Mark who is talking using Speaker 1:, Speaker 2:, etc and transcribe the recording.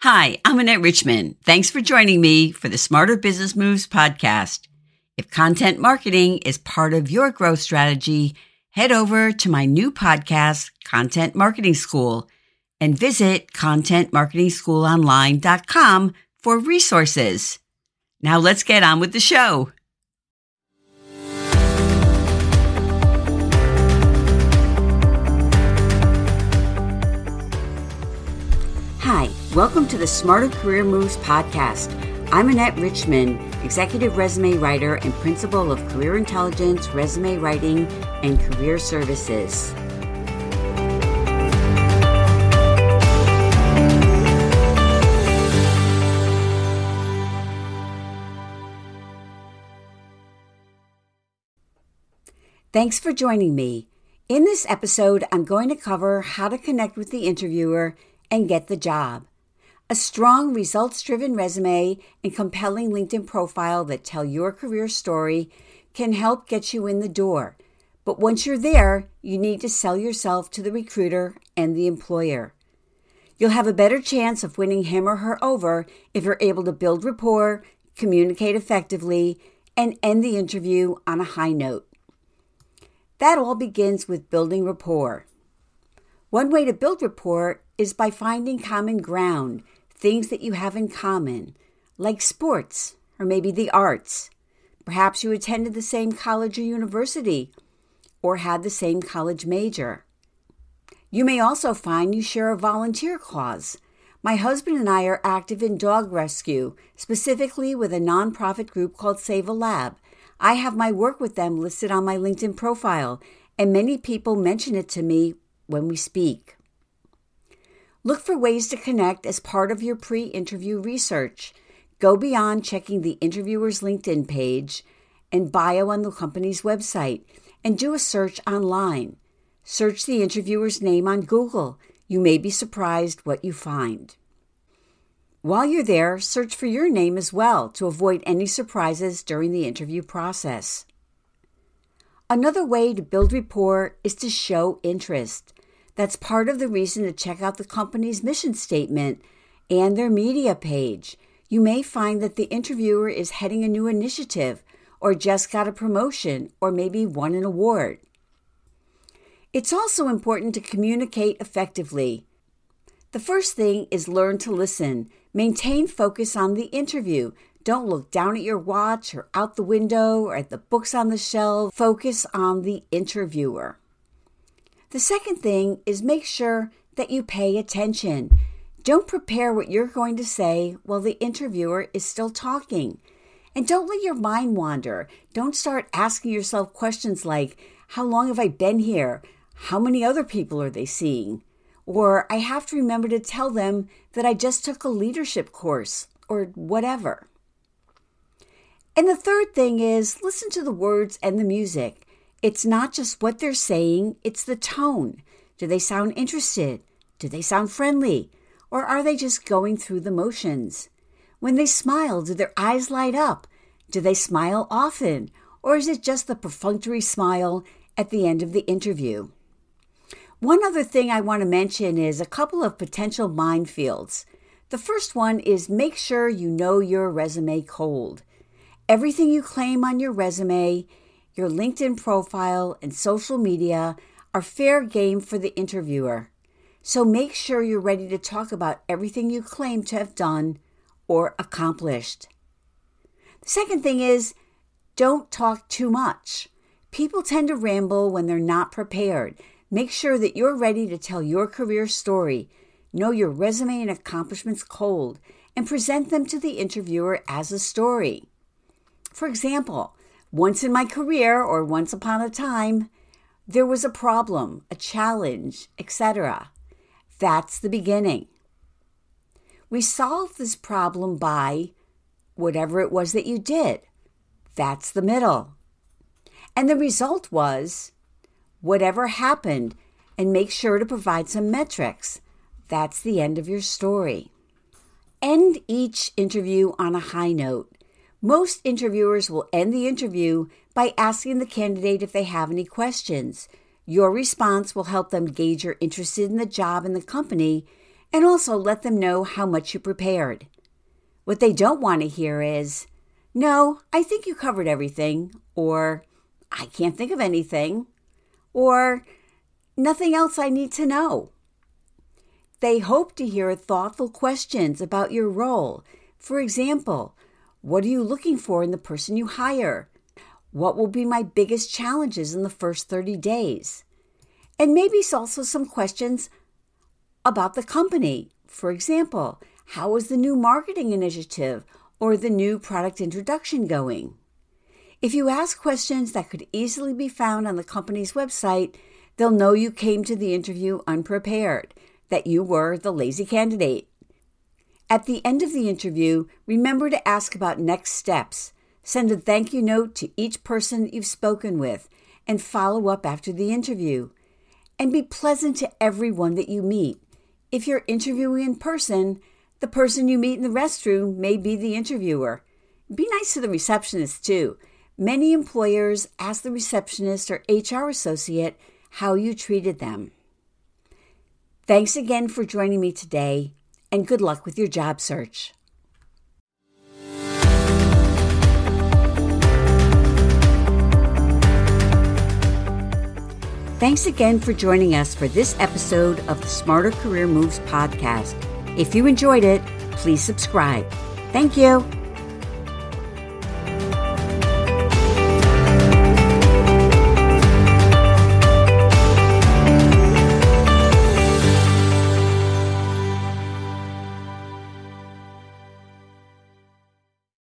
Speaker 1: Hi, I'm Annette Richmond. Thanks for joining me for the Smarter Business Moves podcast. If content marketing is part of your growth strategy, head over to my new podcast, Content Marketing School, and visit contentmarketingschoolonline.com for resources. Now let's get on with the show. Welcome to the Smarter Career Moves podcast. I'm Annette Richmond, executive resume writer and principal of Career Intelligence, Resume Writing, and Career Services. Thanks for joining me. In this episode, I'm going to cover how to connect with the interviewer and get the job. A strong, results driven resume and compelling LinkedIn profile that tell your career story can help get you in the door. But once you're there, you need to sell yourself to the recruiter and the employer. You'll have a better chance of winning him or her over if you're able to build rapport, communicate effectively, and end the interview on a high note. That all begins with building rapport. One way to build rapport is by finding common ground, things that you have in common, like sports or maybe the arts. Perhaps you attended the same college or university or had the same college major. You may also find you share a volunteer cause. My husband and I are active in dog rescue, specifically with a nonprofit group called Save a Lab. I have my work with them listed on my LinkedIn profile, and many people mention it to me when we speak. Look for ways to connect as part of your pre interview research. Go beyond checking the interviewer's LinkedIn page and bio on the company's website and do a search online. Search the interviewer's name on Google. You may be surprised what you find. While you're there, search for your name as well to avoid any surprises during the interview process. Another way to build rapport is to show interest. That's part of the reason to check out the company's mission statement and their media page. You may find that the interviewer is heading a new initiative or just got a promotion or maybe won an award. It's also important to communicate effectively. The first thing is learn to listen. Maintain focus on the interview. Don't look down at your watch or out the window or at the books on the shelf. Focus on the interviewer. The second thing is make sure that you pay attention. Don't prepare what you're going to say while the interviewer is still talking. And don't let your mind wander. Don't start asking yourself questions like, How long have I been here? How many other people are they seeing? Or I have to remember to tell them that I just took a leadership course, or whatever. And the third thing is listen to the words and the music. It's not just what they're saying, it's the tone. Do they sound interested? Do they sound friendly? Or are they just going through the motions? When they smile, do their eyes light up? Do they smile often? Or is it just the perfunctory smile at the end of the interview? One other thing I want to mention is a couple of potential minefields. The first one is make sure you know your resume cold. Everything you claim on your resume your LinkedIn profile, and social media are fair game for the interviewer. So make sure you're ready to talk about everything you claim to have done or accomplished. The second thing is don't talk too much. People tend to ramble when they're not prepared. Make sure that you're ready to tell your career story. Know your resume and accomplishments cold and present them to the interviewer as a story. For example, once in my career or once upon a time, there was a problem, a challenge, etc. That's the beginning. We solved this problem by whatever it was that you did. That's the middle. And the result was whatever happened, and make sure to provide some metrics. That's the end of your story. End each interview on a high note. Most interviewers will end the interview by asking the candidate if they have any questions. Your response will help them gauge you're interested in the job and the company and also let them know how much you prepared. What they don't want to hear is, No, I think you covered everything, or I can't think of anything, or nothing else I need to know. They hope to hear thoughtful questions about your role. For example, what are you looking for in the person you hire? What will be my biggest challenges in the first 30 days? And maybe also some questions about the company. For example, how is the new marketing initiative or the new product introduction going? If you ask questions that could easily be found on the company's website, they'll know you came to the interview unprepared, that you were the lazy candidate. At the end of the interview, remember to ask about next steps. Send a thank you note to each person you've spoken with and follow up after the interview. And be pleasant to everyone that you meet. If you're interviewing in person, the person you meet in the restroom may be the interviewer. Be nice to the receptionist too. Many employers ask the receptionist or HR associate how you treated them. Thanks again for joining me today, and good luck with your job search. Thanks again for joining us for this episode of the Smarter Career Moves podcast. If you enjoyed it, please subscribe. Thank you.